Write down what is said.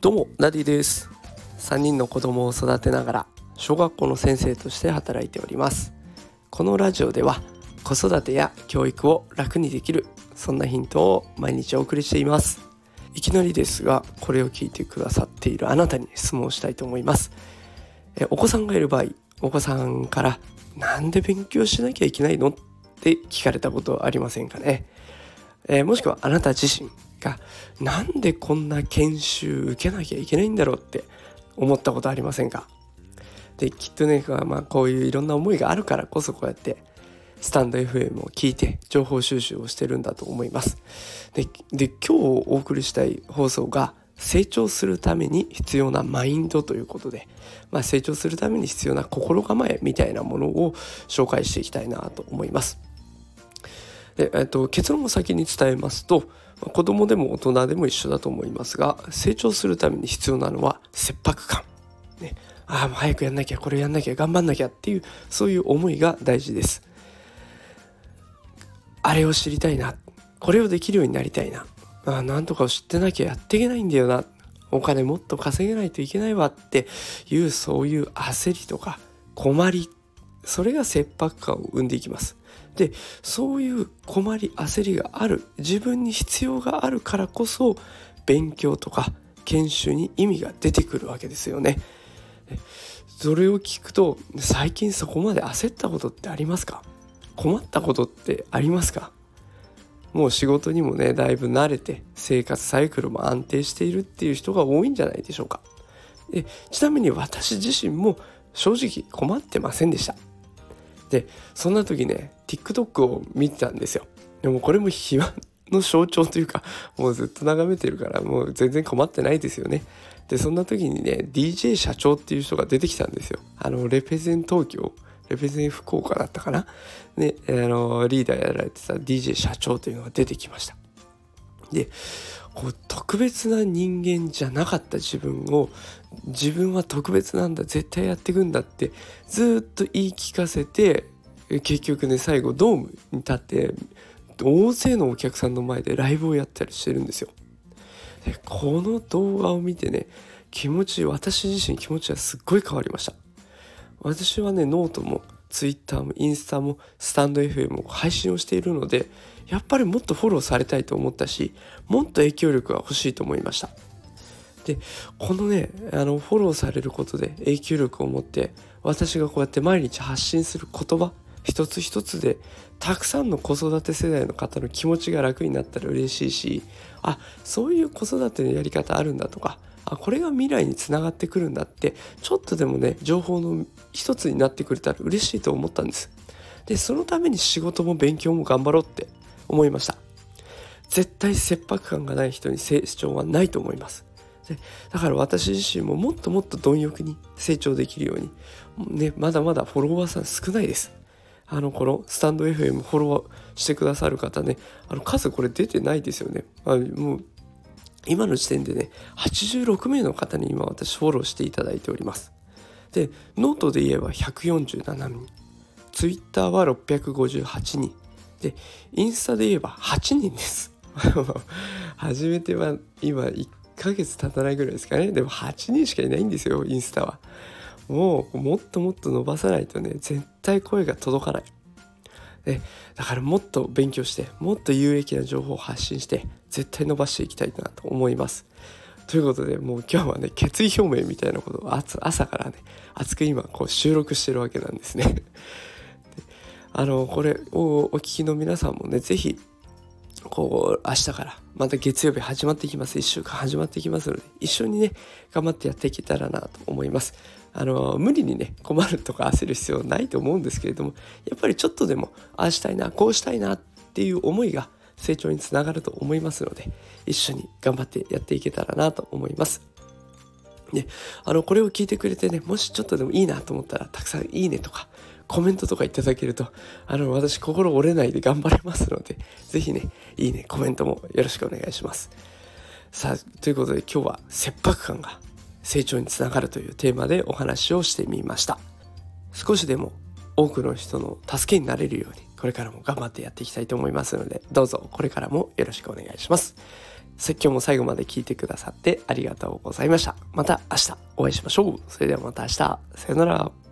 どうもナディです。3人の子供を育てながら小学校の先生として働いております。このラジオでは子育てや教育を楽にできるそんなヒントを毎日お送りしています。いきなりですがこれを聞いてくださっているあなたに質問したいと思います。えお子さんがいる場合お子さんからなんで勉強しなきゃいけないの？って聞かれたことありませんかね、えー、もしくはあなた自身がなんでこんな研修受けなきゃいけないんだろうって思ったことありませんか？できっとね、まあ、こういういろんな思いがあるからこそこうやってスタンド FM を聞いて情報収集をしてるんだと思います。で今日お送りしたい放送が成長するために必要なマインドということで、まあ、成長するために必要な心構えみたいなものを紹介していきたいなと思います。でえっと、結論を先に伝えますと子供でも大人でも一緒だと思いますが成長するために必要なのは切迫感、ね、ああもう早くやんなきゃこれやんなきゃ頑張んなきゃっていうそういう思いが大事です。あれを知りたいな。これをできるようになりたいな。あなんとかを知ってなきゃやっていけないんだよな。お金もっと稼げないといけないわっていうそういう焦りとか困りそれが切迫感を生んでいきます。でそういう困り焦りがある自分に必要があるからこそ勉強とか研修に意味が出てくるわけですよね。それを聞くと最近そこまで焦ったことってありますか？困ったことってありますか？もう仕事にもねだいぶ慣れて生活サイクルも安定しているっていう人が多いんじゃないでしょうか。でちなみに私自身も正直困ってませんでした。でそんな時ね TikTok を見てたんですよ。でもこれも暇の象徴というかもうずっと眺めてるからもう全然困ってないですよね。でそんな時にね DJ 社長っていう人が出てきたんですよ。あのレペゼン東京？レペゼン福岡だったかな？であのリーダーやられてた DJ 社長というのが出てきました。でこう特別な人間じゃなかった自分を自分は特別なんだ絶対やっていくんだってずっと言い聞かせて結局ね最後ドームに立って大勢のお客さんの前でライブをやったりしてるんですよ。でこの動画を見てね気持ち私自身気持ちはすっごい変わりました。私はねノートもツイッターもインスタもスタンド FM も配信をしているのでやっぱりもっとフォローされたいと思ったしもっと影響力が欲しいと思いました。でこのねあのフォローされることで影響力を持って私がこうやって毎日発信する言葉一つ一つでたくさんの子育て世代の方の気持ちが楽になったら嬉しいしあそういう子育てのやり方あるんだとかあこれが未来につながってくるんだってちょっとでもね情報の一つになってくれたら嬉しいと思ったんです。でそのために仕事も勉強も頑張ろうって思いました。絶対切迫感がない人に成長はないと思います。でだから私自身ももっともっと貪欲に成長できるようにねまだまだフォロワーさん少ないです。あのこのスタンド FM フォローしてくださる方ねあの数これ出てないですよね。あもう今の時点でね86名の方に今私フォローしていただいております。でノートで言えば147人ツイッターは658人。でインスタで言えば8人です。初めては今1ヶ月経たないぐらいですかね。でも8人しかいないんですよインスタは。もうもっともっと伸ばさないとね絶対声が届かない。でだからもっと勉強してもっと有益な情報を発信して絶対伸ばしていきたいなと思います。ということでもう今日はね決意表明みたいなことを朝からね熱く今こう収録してるわけなんですね。あのこれをお聞きの皆さんもね是非こう明日からまた月曜日始まってきます。1週間始まってきますので一緒にね頑張ってやっていけたらなと思います。あの無理にね困るとか焦る必要ないと思うんですけれどもやっぱりちょっとでもああしたいなこうしたいなっていう思いが成長につながると思いますので一緒に頑張ってやっていけたらなと思います。であのこれを聞いてくれてねもしちょっとでもいいなと思ったらたくさんいいねとかコメントとかいただけると、あの、私心折れないで頑張れますので、ぜひね、いいね、コメントもよろしくお願いします。さあ、ということで今日は切迫感が成長につながるというテーマでお話をしてみました。少しでも多くの人の助けになれるように、これからも頑張ってやっていきたいと思いますので、どうぞこれからもよろしくお願いします。説教も最後まで聞いてくださってありがとうございました。また明日お会いしましょう。それではまた明日。さよなら。